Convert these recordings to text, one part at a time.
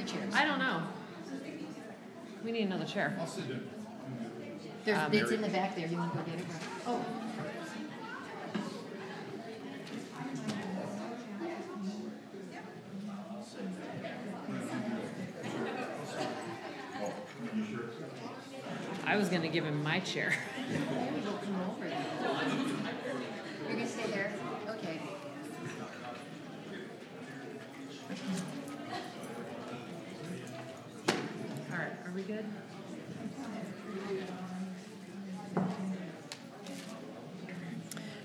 three chairs? I don't know. We need another chair. I'll sit down. There's, Um, it's in the back there. You want to go get it? Oh, I was gonna give him my chair. maybe we'll come over then. You're gonna stay there? Okay. All right, are we good?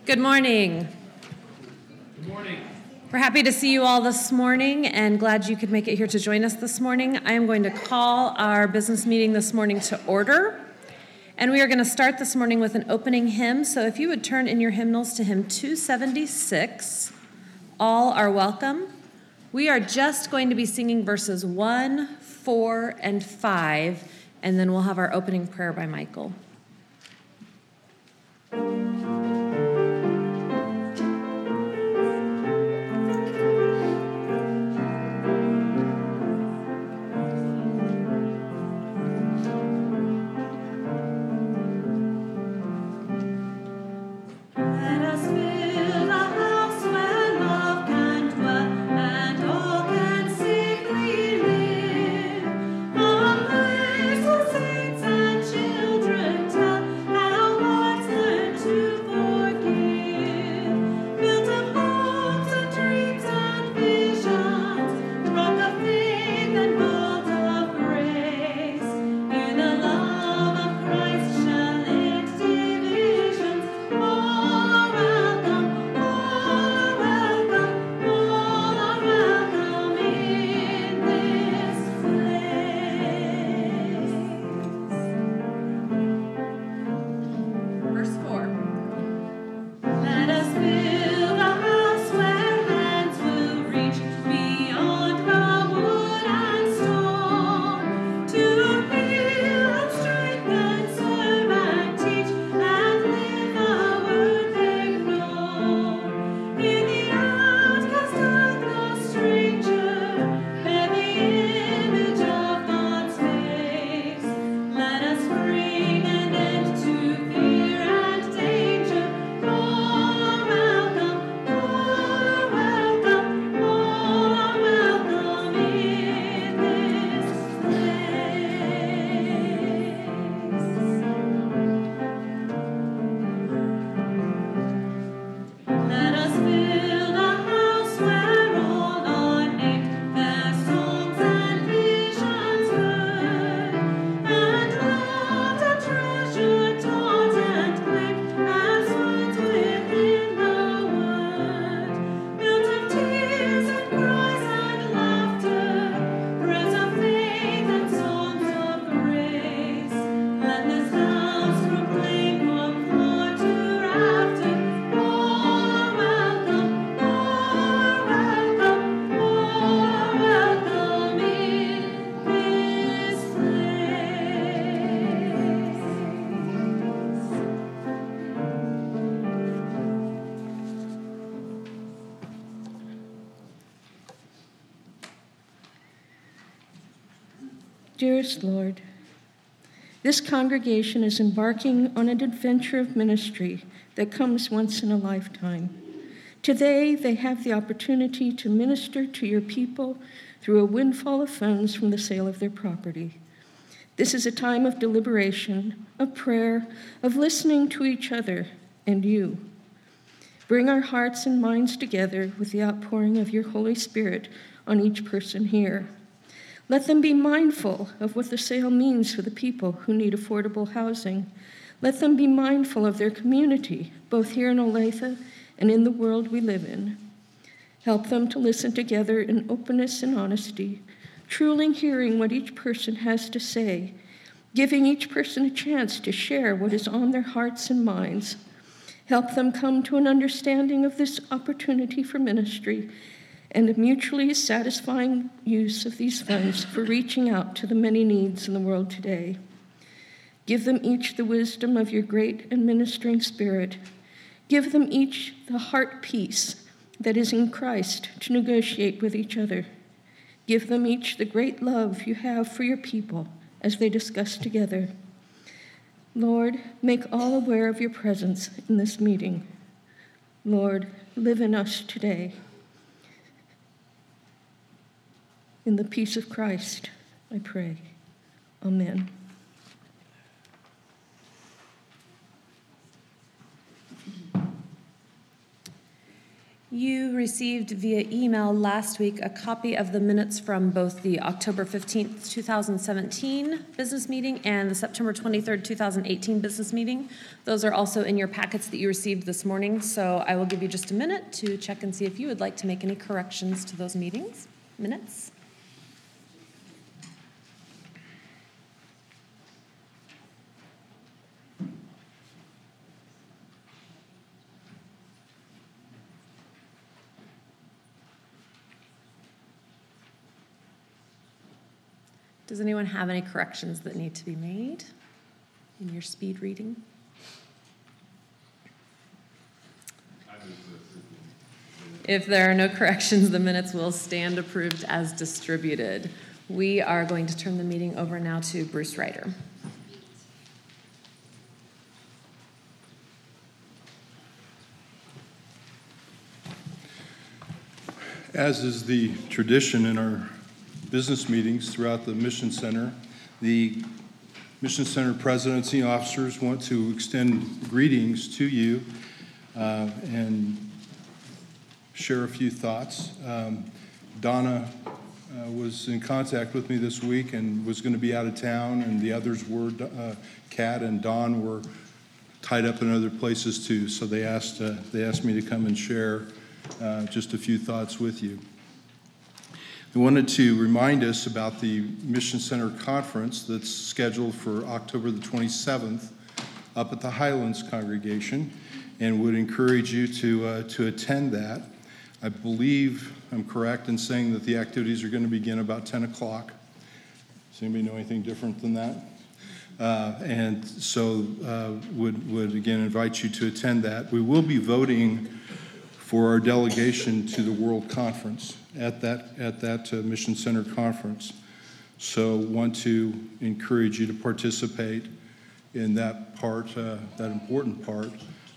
Good morning. Good morning. We're happy to see you all this morning and glad you could make it here to join us this morning. I am going to call our business meeting this morning to order. And we are going to start this morning with an opening hymn. So if you would turn in your hymnals to hymn 276, All Are Welcome. We are just going to be singing verses 1, 4, and 5, and then we'll have our opening prayer by Michael. Lord, this congregation is embarking on an adventure of ministry that comes once in a lifetime. Today, they have the opportunity to minister to your people through a windfall of funds from the sale of their property. This is a time of deliberation, of prayer, of listening to each other and you. Bring our hearts and minds together with the outpouring of your Holy Spirit on each person here. Let them be mindful of what the sale means for the people who need affordable housing. Let them be mindful of their community, both here in Olathe and in the world we live in. Help them to listen together in openness and honesty, truly hearing what each person has to say, giving each person a chance to share what is on their hearts and minds. Help them come to an understanding of this opportunity for ministry and a mutually satisfying use of these funds for reaching out to the many needs in the world today. Give them each the wisdom of your great and ministering spirit. Give them each the heart peace that is in Christ to negotiate with each other. Give them each the great love you have for your people as they discuss together. Lord, make all aware of your presence in this meeting. Lord, live in us today. In the peace of Christ, I pray. Amen. You received via email last week a copy of the minutes from both the October 15th, 2017 business meeting and the September 23rd, 2018 business meeting. Those are also in your packets that you received this morning, so I will give you just a minute to check and see if you would like to make any corrections to those meetings, minutes. Does anyone have any corrections that need to be made in your speed reading? If there are no corrections, the minutes will stand approved as distributed. We are going to turn the meeting over now to Bruce Ryder. As is the tradition in our business meetings throughout the Mission Center, the Mission Center presidency officers want to extend greetings to you uh, and share a few thoughts. Um, Donna uh, was in contact with me this week and was going to be out of town, and the others were, uh, Kat and Don were tied up in other places too, so they asked, uh, they asked me to come and share uh, just a few thoughts with you. I wanted to remind us about the Mission Center Conference that's scheduled for October the 27th up at the Highlands congregation and would encourage you to, uh, to attend that. I believe I'm correct in saying that the activities are going to begin about 10 o'clock. Does anybody know anything different than that? Uh, and so uh, would, would again invite you to attend that. We will be voting for our delegation to the World Conference at that, at that uh, Mission Center Conference. So want to encourage you to participate in that part, uh, that important part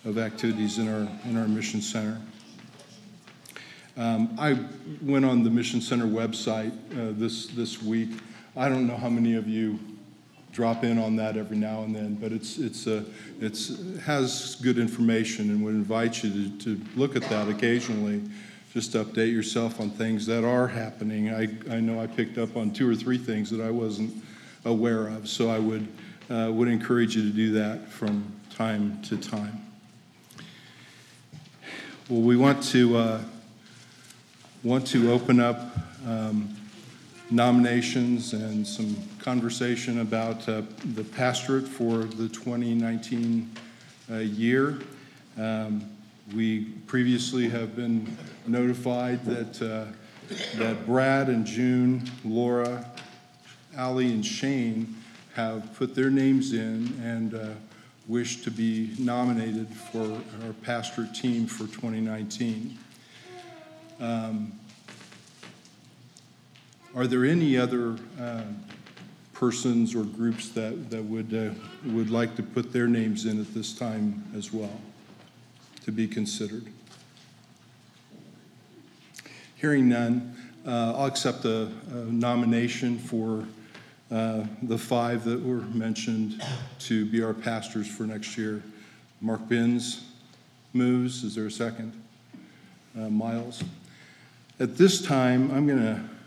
of activities in our, in our Mission Center. Um, I went on the Mission Center website uh, this, this week. I don't know how many of you drop in on that every now and then, but it's, it's, a it's, has good information and would invite you to, to look at that occasionally, just update yourself on things that are happening. I, I know I picked up on two or three things that I wasn't aware of, so I would, uh, would encourage you to do that from time to time. Well, we want to, uh, want to open up um, nominations and some conversation about uh, the pastorate for the 2019 uh, year. Um, we previously have been notified that, uh, that Brad and June, Laura, Ali, and Shane have put their names in and uh, wish to be nominated for our pastorate team for 2019. Um, are there any other uh, persons or groups that, that would, uh, would like to put their names in at this time as well to be considered? Hearing none, uh, I'll accept a, a nomination for uh, the five that were mentioned to be our pastors for next year. Mark Binns moves. Is there a second? Uh, Miles. At this time, I'm going to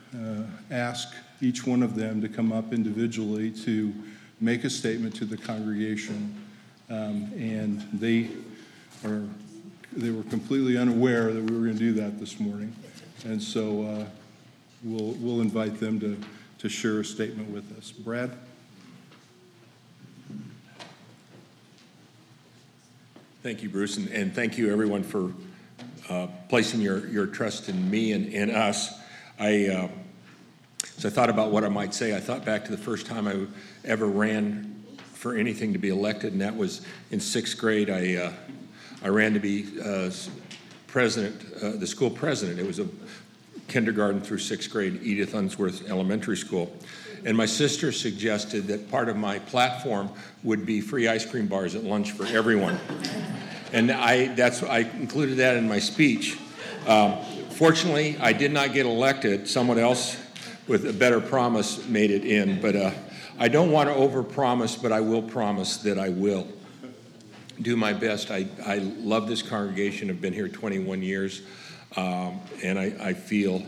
ask each one of them to come up individually to make a statement to the congregation. Um, and they are they were completely unaware that we were going to do that this morning. And so uh, we'll, we'll invite them to, to share a statement with us. Brad? Thank you, Bruce, and, and thank you, everyone, for uh, placing your, your trust in me and, and us. I, uh, as I thought about what I might say, I thought back to the first time I ever ran for anything to be elected, and that was in sixth grade. I, uh, I ran to be uh, president, uh, the school president. It was a kindergarten through sixth grade, Edith Unsworth Elementary School. And my sister suggested that part of my platform would be free ice cream bars at lunch for everyone. And I, that's, I included that in my speech. Um, fortunately, I did not get elected. Someone else with a better promise made it in. But uh, I don't want to overpromise, but I will promise that I will do my best. I, I love this congregation. I've been here 21 years, um, and I, I feel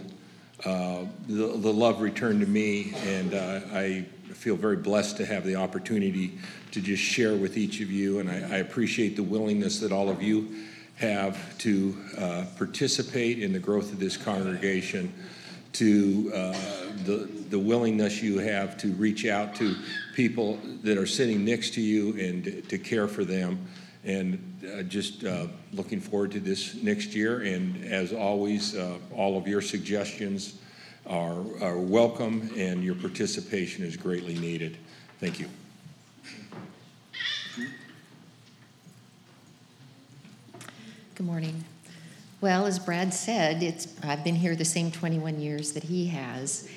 uh, the, the love returned to me, and uh, I feel very blessed to have the opportunity to just share with each of you. And I, I appreciate the willingness that all of you have to uh, participate in the growth of this congregation, to uh, the, the willingness you have to reach out to people that are sitting next to you and to care for them. And uh, just uh, looking forward to this next year. And as always, uh, all of your suggestions are, are welcome, and your participation is greatly needed. Thank you. Good morning. Well, as Brad said, it's, I've been here the same 21 years that he has.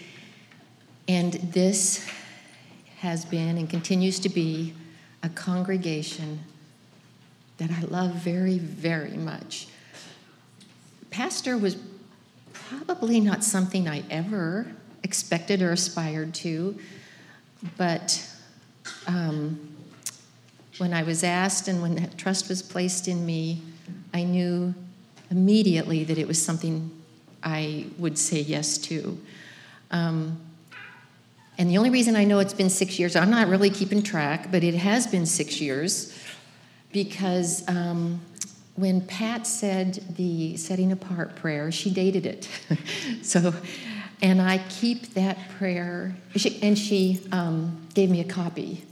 And this has been and continues to be a congregation that I love very, very much. Pastor was probably not something I ever expected or aspired to, but um, when I was asked and when that trust was placed in me, I knew immediately that it was something I would say yes to. Um, and the only reason I know it's been six years, I'm not really keeping track, but it has been six years because um, when Pat said the setting apart prayer, she dated it. so, and I keep that prayer, she, and she um, gave me a copy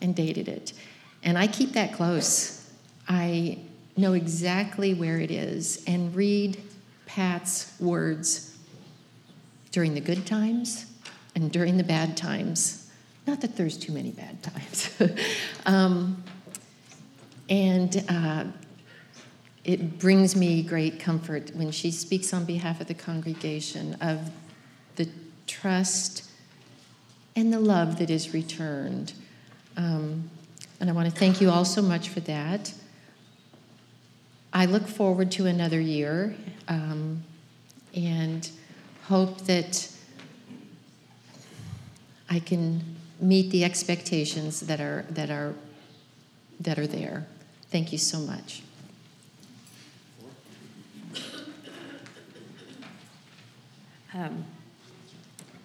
and dated it. And I keep that close. I know exactly where it is and read Pat's words during the good times and during the bad times. Not that there's too many bad times. um, and uh, it brings me great comfort when she speaks on behalf of the congregation of the trust and the love that is returned. Um, and I want to thank you all so much for that. I look forward to another year um, and hope that I can meet the expectations that are, that are, that are there. Thank you so much. Um,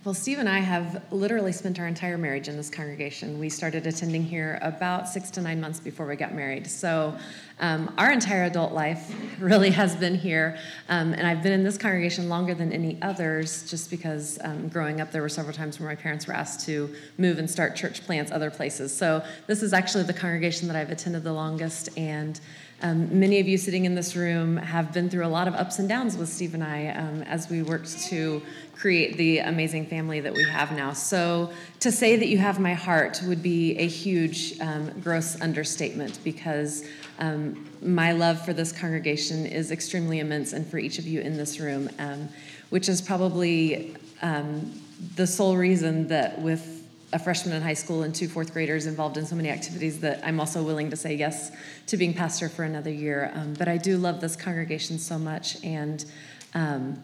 well, Steve and I have literally spent our entire marriage in this congregation. We started attending here about six to nine months before we got married. So, um, our entire adult life really has been here. Um, and I've been in this congregation longer than any others just because um, growing up, there were several times where my parents were asked to move and start church plants other places. So, this is actually the congregation that I've attended the longest. And um, many of you sitting in this room have been through a lot of ups and downs with Steve and I um, as we worked to create the amazing family that we have now. So, to say that you have my heart would be a huge, um, gross understatement because um, my love for this congregation is extremely immense and for each of you in this room, um, which is probably um, the sole reason that with a freshman in high school and two fourth graders involved in so many activities that I'm also willing to say yes to being pastor for another year. Um, but I do love this congregation so much, and um,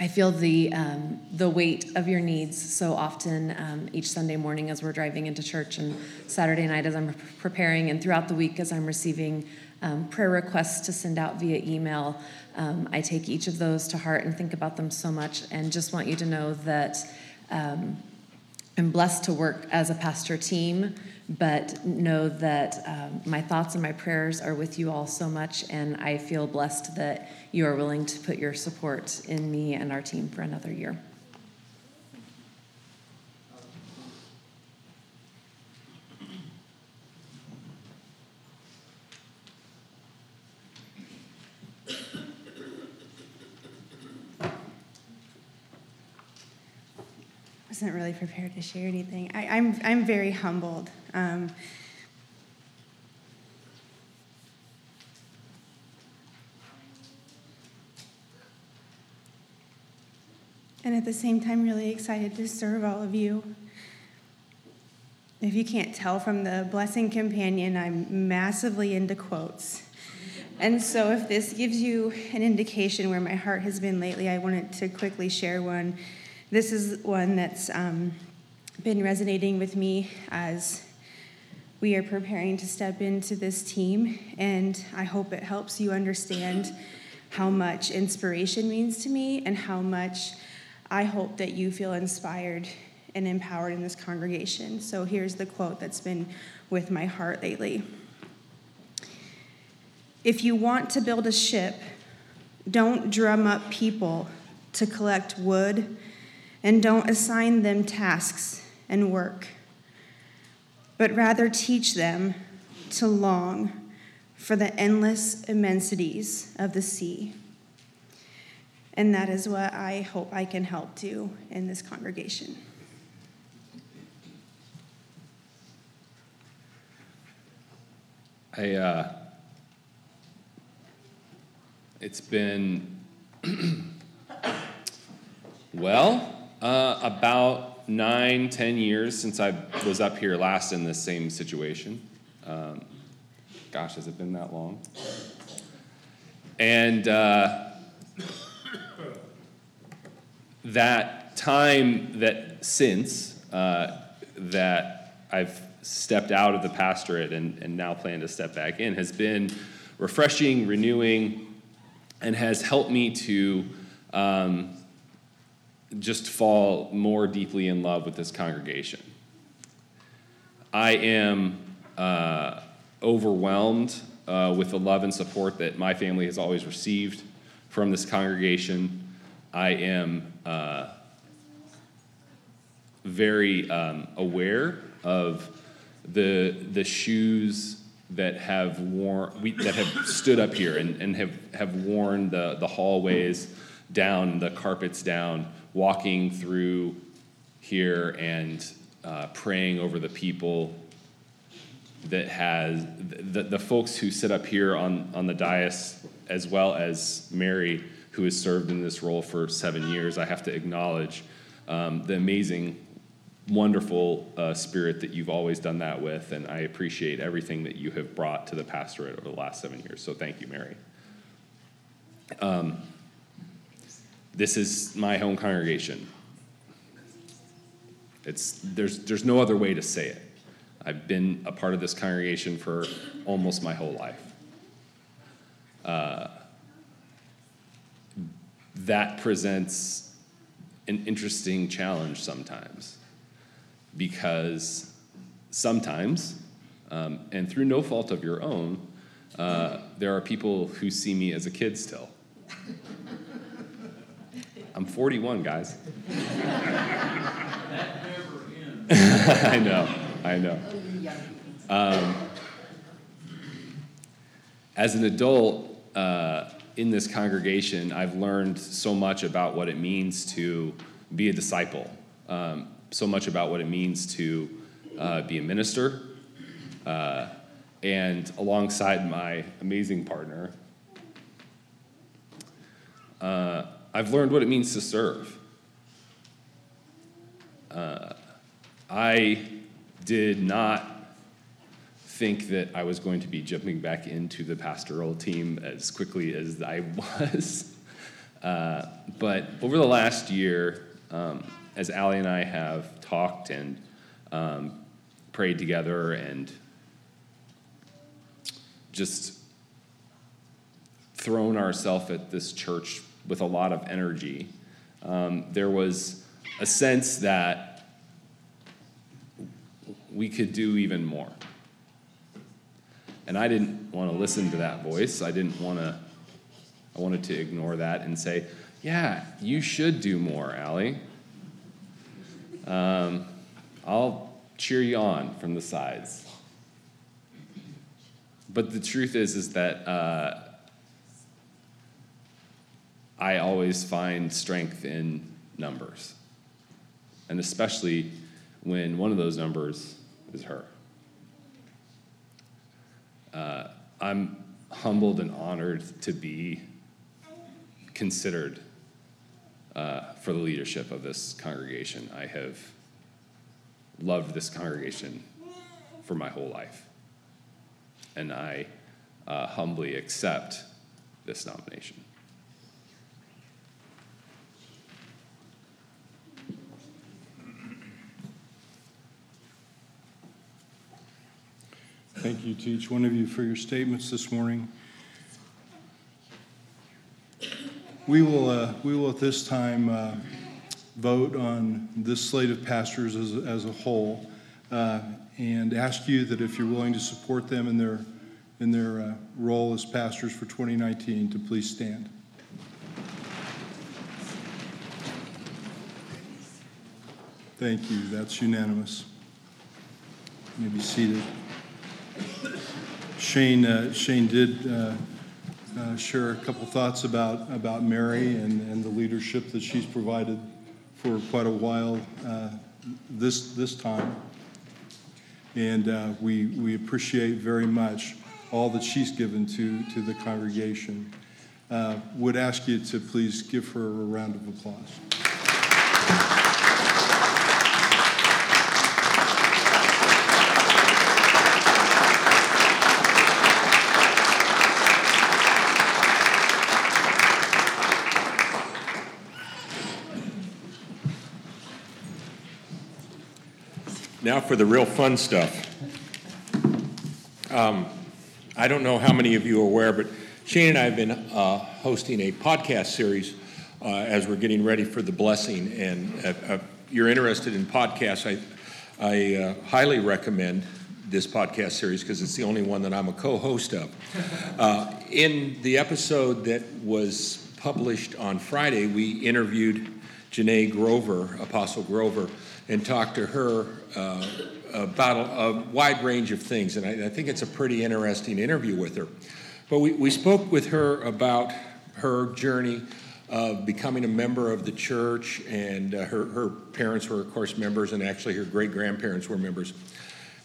I feel the um, the weight of your needs so often um, each Sunday morning as we're driving into church, and Saturday night as I'm preparing, and throughout the week as I'm receiving um, prayer requests to send out via email. Um, I take each of those to heart and think about them so much, and just want you to know that. Um, I'm blessed to work as a pastor team, but know that um, my thoughts and my prayers are with you all so much, and I feel blessed that you are willing to put your support in me and our team for another year. wasn't really prepared to share anything. I, am I'm, I'm very humbled. Um, and at the same time, really excited to serve all of you. If you can't tell from the blessing companion, I'm massively into quotes. And so, if this gives you an indication where my heart has been lately, I wanted to quickly share one. This is one that's um, been resonating with me as we are preparing to step into this team, and I hope it helps you understand how much inspiration means to me and how much I hope that you feel inspired and empowered in this congregation. So here's the quote that's been with my heart lately. If you want to build a ship, don't drum up people to collect wood and don't assign them tasks and work, but rather teach them to long for the endless immensities of the sea. And that is what I hope I can help do in this congregation. I, uh, it's been, well, uh, about nine, ten years since I was up here last in this same situation. Um, gosh, has it been that long? And uh, that time that since uh, that I've stepped out of the pastorate and, and now plan to step back in has been refreshing, renewing, and has helped me to um, just fall more deeply in love with this congregation. I am uh, overwhelmed uh, with the love and support that my family has always received from this congregation. I am uh, very um, aware of the the shoes that have worn we, that have stood up here and, and have, have worn the, the hallways down, the carpets down, walking through here and uh, praying over the people that has the, the folks who sit up here on, on the dais as well as Mary who has served in this role for seven years. I have to acknowledge um, the amazing wonderful uh, spirit that you've always done that with, and I appreciate everything that you have brought to the pastorate over the last seven years. So thank you, Mary. Um, this is my home congregation. It's, there's, there's no other way to say it. I've been a part of this congregation for almost my whole life. Uh, that presents an interesting challenge sometimes because sometimes, um, and through no fault of your own, uh, there are people who see me as a kid still. I'm 41, guys. I know, I know. Um, as an adult uh, in this congregation, I've learned so much about what it means to be a disciple. Um, so much about what it means to uh, be a minister. Uh, and alongside my amazing partner, uh, I've learned what it means to serve. Uh, I did not think that I was going to be jumping back into the pastoral team as quickly as I was. Uh, but over the last year, um, as Allie and I have talked and um, prayed together and just thrown ourselves at this church with a lot of energy, um, there was a sense that we could do even more. And I didn't want to listen to that voice. I didn't want to, I wanted to ignore that and say, yeah, you should do more, Allie. Um, I'll cheer you on from the sides. But the truth is, is that uh, I always find strength in numbers, and especially when one of those numbers is her. Uh, I'm humbled and honored to be considered uh, for the leadership of this congregation. I have loved this congregation for my whole life. And I uh, humbly accept this nomination. Thank you to each one of you for your statements this morning. We will, uh, we will at this time uh, vote on this slate of pastors as, as a whole uh, and ask you that if you're willing to support them in their, in their uh, role as pastors for 2019, to please stand. Thank you. That's unanimous. You may be seated. Shane, uh, Shane did uh, uh, share a couple thoughts about, about Mary and, and the leadership that she's provided for quite a while uh, this, this time. And uh, we, we appreciate very much all that she's given to, to the congregation. Uh, Would ask you to please give her a round of applause. Now for the real fun stuff. Um, I don't know how many of you are aware, but Shane and I have been uh, hosting a podcast series uh, as we're getting ready for the blessing. And if, uh, you're interested in podcasts, I, I uh, highly recommend this podcast series because it's the only one that I'm a co host of. Uh, in the episode that was published on Friday, we interviewed Janné Grover, Apostle Grover, and talked to her uh, about a, a wide range of things. And I, I think it's a pretty interesting interview with her. But we, we spoke with her about her journey of becoming a member of the church, and uh, her, her parents were, of course, members, and actually her great grandparents were members.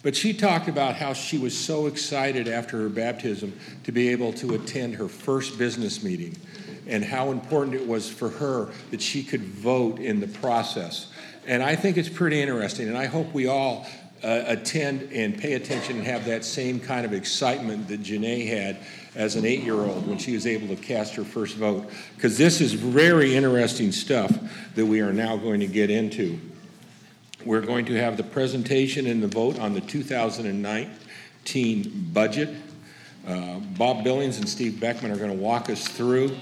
But she talked about how she was so excited after her baptism to be able to attend her first business meeting and how important it was for her that she could vote in the process. And I think it's pretty interesting, and I hope we all uh, attend and pay attention and have that same kind of excitement that Janné had as an eight year old when she was able to cast her first vote. Because this is very interesting stuff that we are now going to get into. We're going to have the presentation and the vote on the 2019 budget. Uh, Bob Billings and Steve Beckman are going to walk us through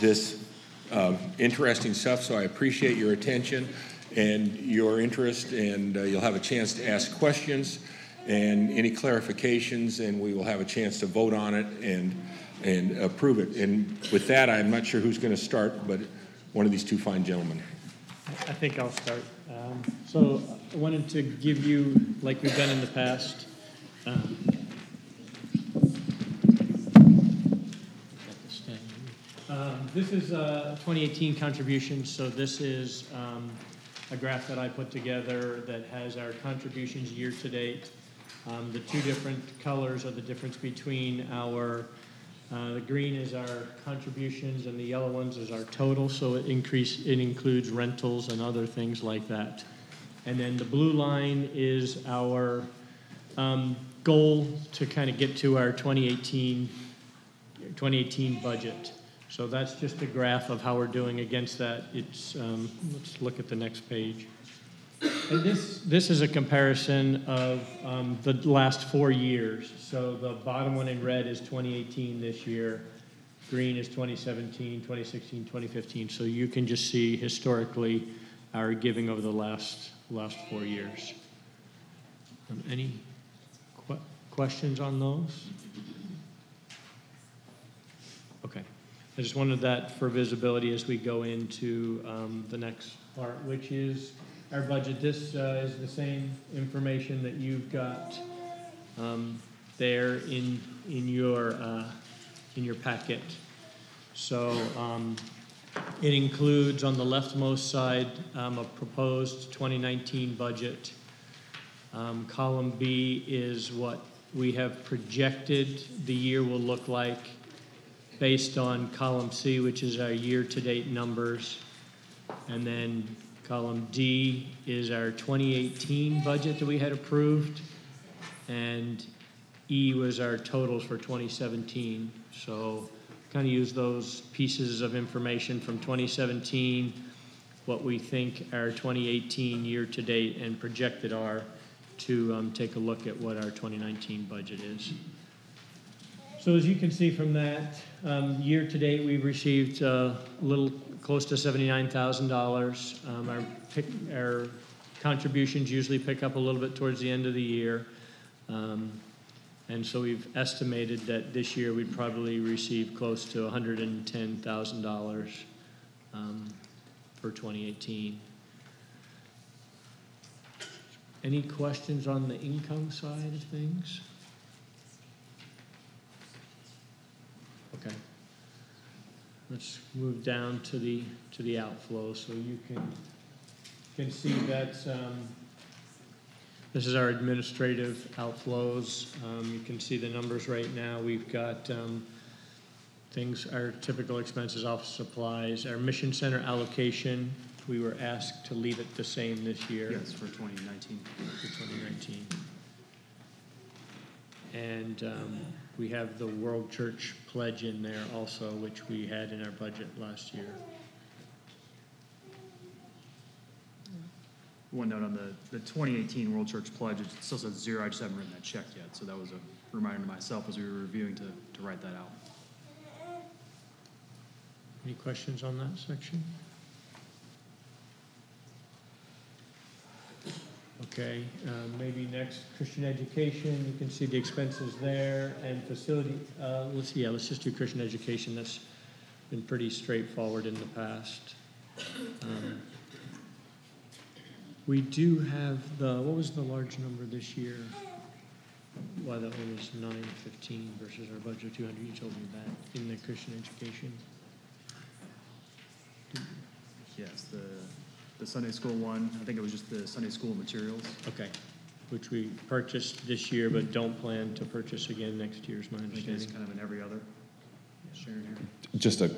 this uh, interesting stuff, so I appreciate your attention and your interest, and uh, you'll have a chance to ask questions and any clarifications, and we will have a chance to vote on it and, and approve it. And with that, I'm not sure who's going to start, but one of these two fine gentlemen. I think I'll start. Um, So I wanted to give you, like we've done in the past, um, um, this is uh, 2018 contributions, so this is um, a graph that I put together that has our contributions year-to-date. Um, The two different colors are the difference between our, uh, the green is our contributions and the yellow ones is our total, so it increase, it includes rentals and other things like that. And then the blue line is our um, goal to kind of get to our 2018, 2018 budget. So that's just a graph of how we're doing against that. It's, um, let's look at the next page. And this, this is a comparison of um, the last four years. So the bottom one in red is 2018 this year. Green is 2017, 2016, 2015. So you can just see historically our giving over the last, last four years. Um, Any que- questions on those? Okay. I just wanted that for visibility as we go into um, the next part, which is our budget. This uh, is the same information that you've got um, there in, in your, uh, in your packet. So um, it includes on the leftmost side um, a proposed 2019 budget. Um, Column B is what we have projected the year will look like based on column C, which is our year-to-date numbers. And then column D is our 2018 budget that we had approved. And E was our totals for 2017. So kind of use those pieces of information from 2017, what we think our 2018 year-to-date and projected are, to um, take a look at what our 2019 budget is. So as you can see from that, um, year-to-date, we've received uh, a little close to $79,000. Um, Our our contributions usually pick up a little bit towards the end of the year. Um, And so we've estimated that this year we'd probably receive close to $110,000 um, for 2018. Any questions on the income side of things? Okay. Let's move down to the, to the outflow, so you can, can see that, um, this is our administrative outflows. Um, you can see the numbers right now. We've got, um, things, our typical expenses, office supplies, our mission center allocation. We were asked to leave it the same this year. Yes, for 2019. For 2019. And um, we have the World Church Pledge in there also, which we had in our budget last year. One note on the, the 2018 World Church Pledge, it still says zero, I just haven't written that check yet, so that was a reminder to myself as we were reviewing to, to write that out. Any questions on that section? Okay, um, maybe next, Christian education, you can see the expenses there, and facility, uh, let's, see yeah, let's just do Christian education, that's been pretty straightforward in the past. Um, We do have the, what was the large number this year? Why that one was nine fifteen versus our budget of two hundred, you told me that, in the Christian education. Yes, the, the Sunday school one, I think it was just the Sunday school materials. Okay, which we purchased this year but don't plan to purchase again next year, is my I think it's understanding. kind of in every other. Sharon here. Just a,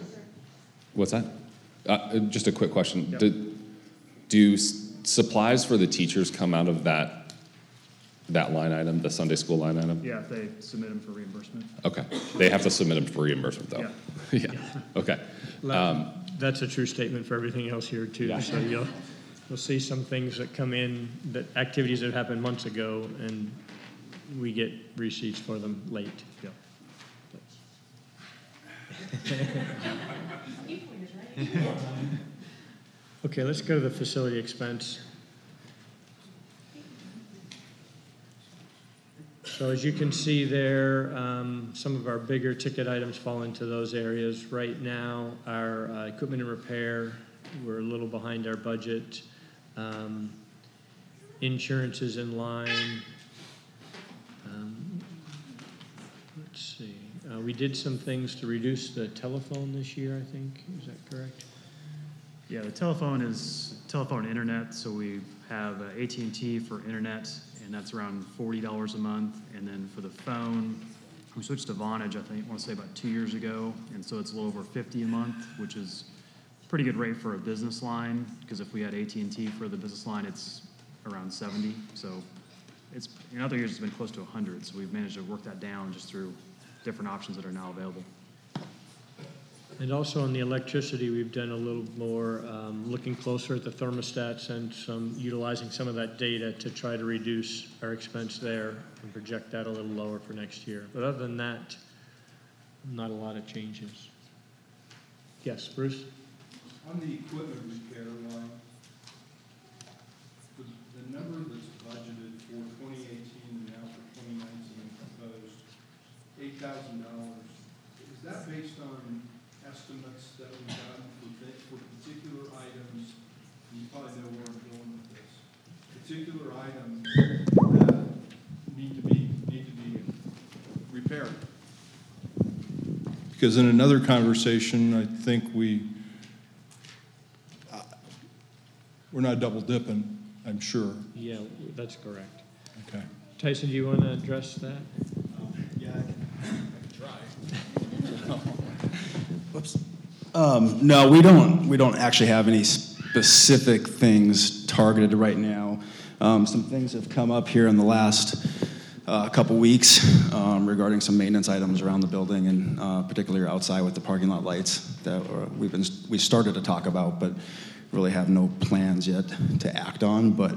what's that? Uh, Uh, just a quick question. Yep. Do, do s- supplies for the teachers come out of that, that line item, the Sunday school line item? Yeah, if they submit them for reimbursement. Okay, they have to submit them for reimbursement though? Yeah, okay. Um, That's a true statement for everything else here too, Yeah. so you'll, you'll see some things that come in, that, activities that happened months ago, and we get receipts for them late. Yeah. Okay, let's go to the facility expense. So as you can see there, um, some of our bigger ticket items fall into those areas. Right now, our uh, equipment and repair, we're a little behind our budget. Um, Insurance is in line. Um, Let's see, uh, we did some things to reduce the telephone this year, I think, is that correct? Yeah, the telephone is telephone and internet, so we have uh, AT&T for internet, and that's around forty dollars a month. And then for the phone, we switched to Vonage, I think, I want to say about two years ago, and so it's a little over fifty a month, which is pretty good rate for a business line, because if we had AT&T for the business line, it's around seventy. So it's, in other years, it's been close to hundred, so we've managed to work that down just through different options that are now available. And also on the electricity, we've done a little more, um, looking closer at the thermostats and some, utilizing some of that data to try to reduce our expense there and project that a little lower for next year. But other than that, not a lot of changes. Yes, Bruce? On the equipment repair line, the, the number that's budgeted for twenty eighteen and now for twenty nineteen proposed, eight thousand dollars, is that based on estimates that we've for, for particular items? You probably know where I'm going with this. Particular items that need to be, need to be repaired. Because in another conversation, I think we, uh, we're not double dipping, I'm sure. Yeah, that's correct. Okay. Tyson, do you want to address that? Um, yeah, I can, I can try. Whoops. Um, no, we don't, we don't actually have any specific things targeted right now. Um, Some things have come up here in the last uh, couple weeks um, regarding some maintenance items around the building and uh, particularly outside with the parking lot lights that uh, we've been, we started to talk about, but really have no plans yet to act on. But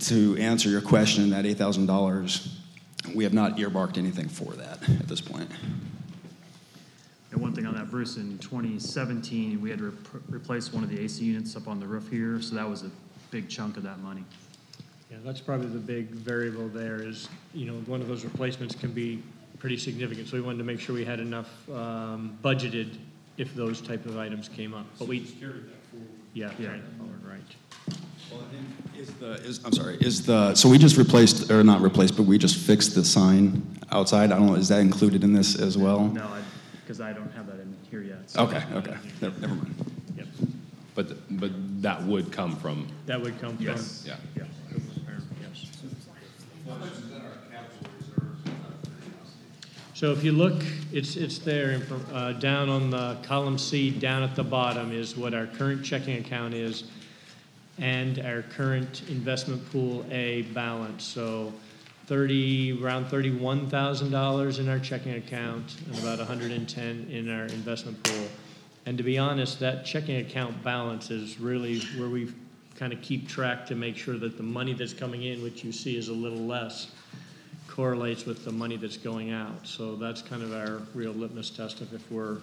to answer your question, that $8,000, we have not earmarked anything for that at this point. And one thing on that, Bruce, in 2017, we had to rep- replace one of the AC units up on the roof here, so that was a big chunk of that money. Yeah, that's probably the big variable there is, you know, one of those replacements can be pretty significant. So we wanted to make sure we had enough um, budgeted if those type of items came up. But we. Yeah, Yeah. right, forward, right. Is the, is, I'm sorry, is the, so we just replaced, or not replaced, but we just fixed the sign outside? I don't know, is that included in this as well? No, because I don't have that in here yet. so- Okay, okay, never never mind. Yep, But, but that would come from, that would come from. Yes. yeah. Yeah. Yes. So if you look, it's, it's there, in uh, down on the column C, down at the bottom is what our current checking account is and our current investment pool A balance. So thirty, around thirty-one thousand dollars in our checking account and about hundred and ten in our investment pool. And to be honest, that checking account balance is really where we kind of keep track to make sure that the money that's coming in, which you see is a little less, correlates with the money that's going out. So that's kind of our real litmus test of if we're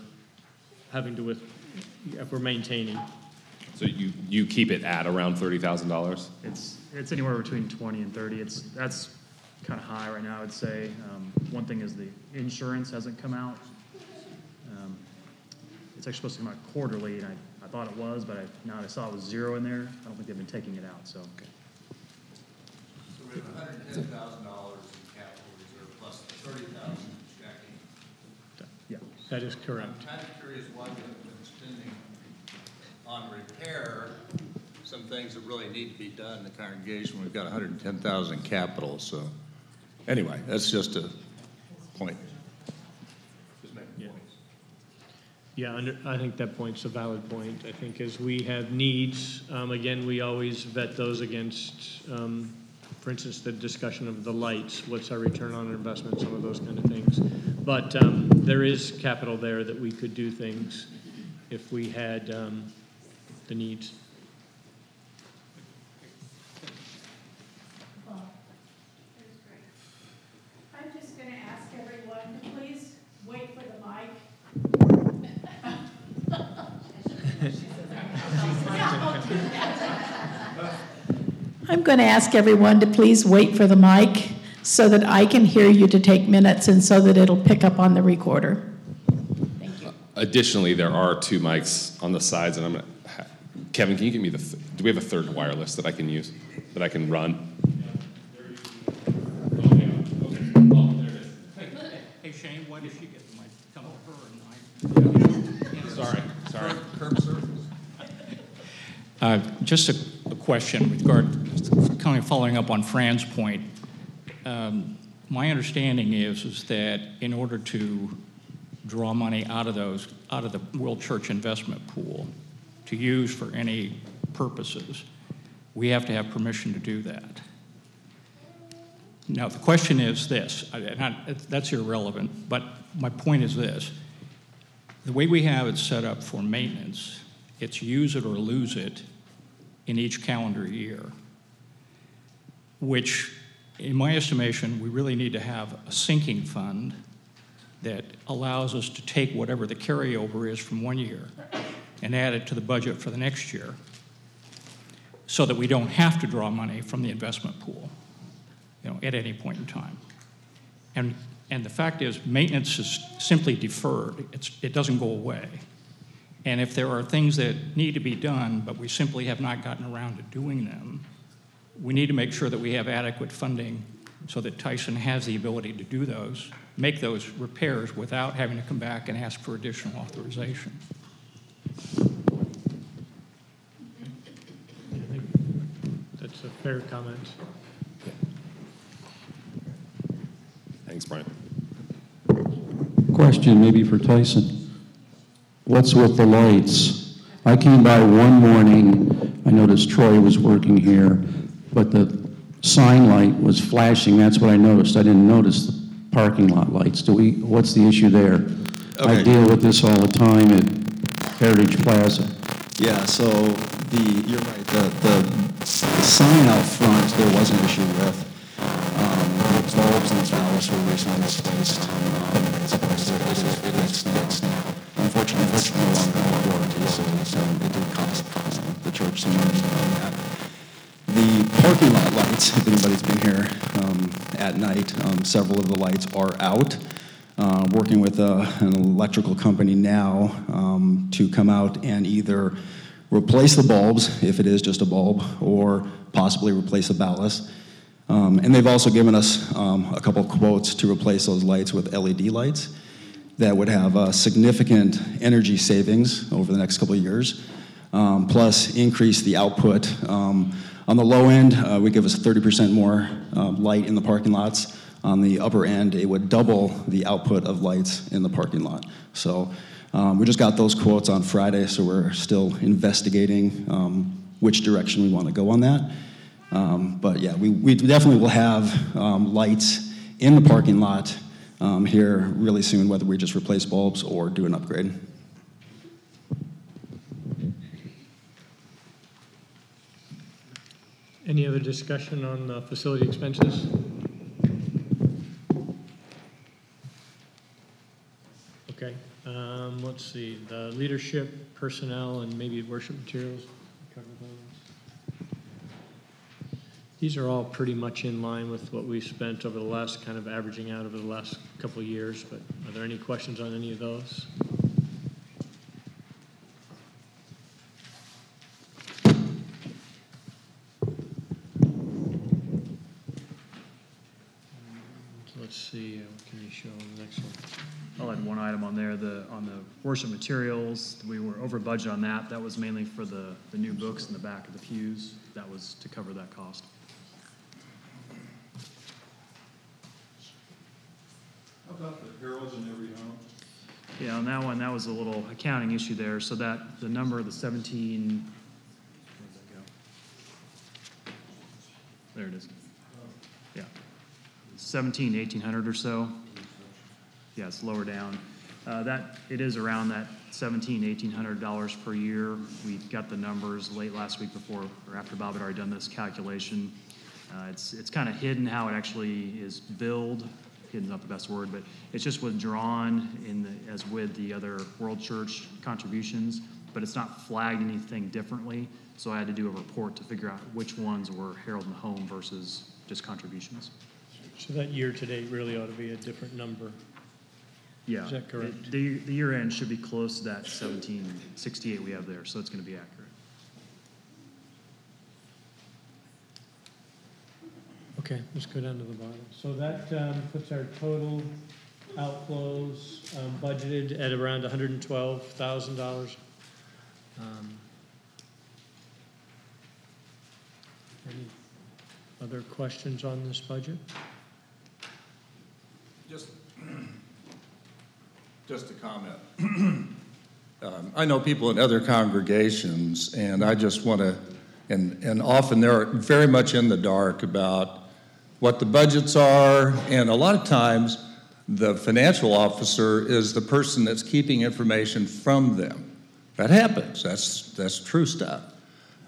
having to with, if we're maintaining. So you, you keep it at around thirty thousand dollars? It's, it's anywhere between 20 and 30. It's, that's kind of high right now, I'd say. Um, One thing is the insurance hasn't come out. Um, It's actually supposed to come out quarterly, and I, I thought it was, but I, now I saw it was zero in there. I don't think they've been taking it out, so. So we have hundred and ten thousand dollars in capital reserve plus the thirty thousand checking. Yeah. That is correct. I'm kind of curious why we haven't been spending on repair some things that really need to be done in the congregation. We've got $110,000 capital, so, anyway, that's just a point. Yeah, under- I think that point's a valid point. I think as we have needs, um, again, we always vet those against, um, for instance, the discussion of the lights, what's our return on investment, some of those kind of things. But um, there is capital there that we could do things if we had um, the needs. I'm just going to ask everyone to please wait for the mic. I'm going to ask everyone to please wait for the mic so that I can hear you to take minutes and so that it'll pick up on the recorder. Additionally, there are two mics on the sides, and I'm gonna, Kevin, can you give me the, th- do we have a third wireless that I can use, that I can run? Hey Shane, why does she get the mic? Come over and I. Sorry, sorry. Uh, Just a a question with regard, kind of following up on Fran's point. Um, My understanding is, is that in order to draw money out of those, out of the World Church Investment Pool to use for any purposes, we have to have permission to do that. Now, the question is this, that's irrelevant, but my point is this. The way we have it set up for maintenance, it's use it or lose it in each calendar year, which, in my estimation, we really need to have a sinking fund that allows us to take whatever the carryover is from one year and add it to the budget for the next year so that we don't have to draw money from the investment pool, you know, at any point in time. And, and the fact is, maintenance is simply deferred. It's, it doesn't go away. And if there are things that need to be done, but we simply have not gotten around to doing them, we need to make sure that we have adequate funding so that Tyson has the ability to do those, make those repairs without having to come back and ask for additional authorization. I think That's a fair comment. Thanks, Brian. Question maybe for Tyson. What's with the lights I came by one morning, I noticed Troy was working here, but the sign light was flashing, that's what I noticed. I didn't notice the parking lot lights. Do we, what's the issue there? I Okay. deal with this all the time at Heritage Plaza. Yeah, so the, you're right, the, the sign out front, there was an issue with. Um, the bulbs and the ballast were recently misplaced. Um, it's supposed to, this is, it is fixed now. Unfortunately, it's no longer in warranty, so it did cost the church some money on lights, if anybody's been here um, at night, um, several of the lights are out. Uh, Working with uh, an electrical company now um, to come out and either replace the bulbs, if it is just a bulb, or possibly replace the ballast. Um, And they've also given us um, a couple quotes to replace those lights with LED lights that would have uh, significant energy savings over the next couple of years, um, plus increase the output. On the low end, uh, we give us 30% more um, light in the parking lots. On the upper end, it would double the output of lights in the parking lot. So um, we just got those quotes on Friday, so we're still investigating um, which direction we want to go on that. Um, But yeah, we we definitely will have um, lights in the parking lot um, here really soon, whether we just replace bulbs or do an upgrade. Any other discussion on facility expenses? Okay, um, let's see, the leadership, personnel, and maybe worship materials. These are all pretty much in line with what we spent over the last, kind of averaging out over the last couple of years, but are there any questions on any of those? So Let's see, uh, what can you show the next one? I'll add one item on there, the, on the worship materials, we were over budget on that. That was mainly for the, the new books in the back of the pews. That was to cover that cost. How about the heralds in every home? Yeah, on that one, that was a little accounting issue there, so that, the number, of the seventeen, where'd that go? There it is. Yeah. Seventeen, eighteen hundred or so. Yeah, it's lower down. Uh, that, it is around that seventeen, eighteen hundred dollars per year. We got the numbers late last week before, or after Bob had already done this calculation. Uh, it's, it's kind of hidden how it actually is billed. Hidden's not the best word, but it's just withdrawn in the, as with the other World Church contributions, but it's not flagged anything differently. So I had to do a report to figure out which ones were in the Home versus just contributions. So that year-to-date really ought to be a different number. Yeah. Is that correct? The, the year end should be close to that seventeen sixty-eight we have there, so it's gonna be accurate. Okay, let's go down to the bottom. So that um, puts our total outflows um, budgeted at around $112,000. Um, Any other questions on this budget? Just, just a comment. Um, I know people in other congregations, and I just want to, and, and often they're very much in the dark about what the budgets are, and a lot of times, the financial officer is the person that's keeping information from them. That happens, that's, that's true stuff.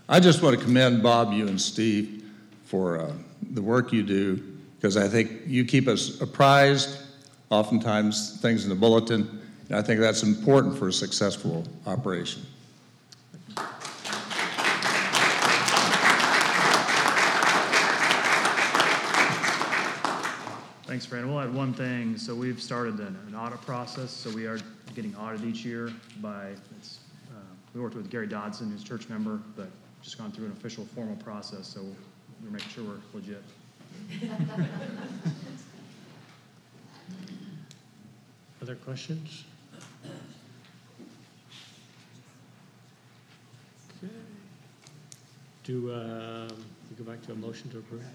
I just want to commend Bob, you and Steve for uh, the work you do, because I think you keep us apprised, oftentimes things in the bulletin, and I think that's important for a successful operation. Thanks, Fran. We'll add one thing. So we've started an, an audit process, so we are getting audited each year by, uh, we worked with Gary Dodson, who's a church member, but just gone through an official formal process, so we're making sure we're legit. Other questions? Okay. Do um, we go back to a motion to approve this?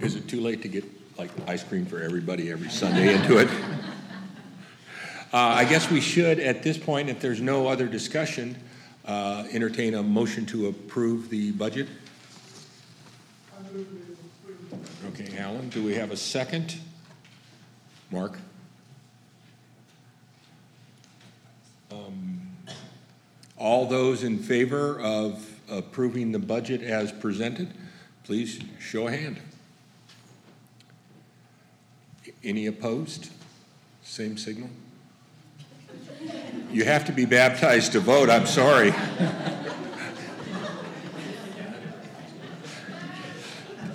Is it too late to get like ice cream for everybody every Sunday into it. Uh, I guess we should, at this point, if there's no other discussion, uh, entertain a motion to approve the budget. Okay, Alan, do we have a second? Mark? Um, All those in favor of approving the budget as presented, please show a hand. Any opposed? Same signal? You have to be baptized to vote, I'm sorry.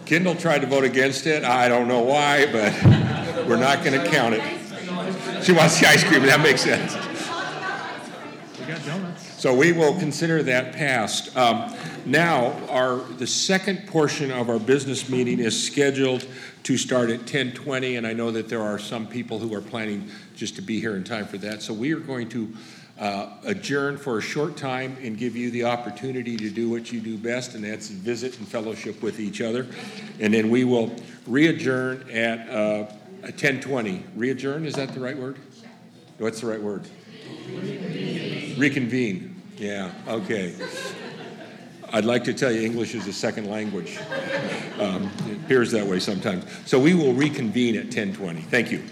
Kendall tried to vote against it, I don't know why, but we're not going to count it. She wants the ice cream, that makes sense. We got donuts. So we will consider that passed. Um, Now, our, the second portion of our business meeting is scheduled to start at 10:20, and I know that there are some people who are planning just to be here in time for that. So we are going to uh, adjourn for a short time and give you the opportunity to do what you do best, and that's visit and fellowship with each other. And then we will re-adjourn at uh, 10:20. Re-adjourn, is that the right word? What's the right word? Reconvene, yeah, okay. I'd like to tell you English is a second language. Um, It appears that way sometimes. So we will reconvene at 10:20. Thank you.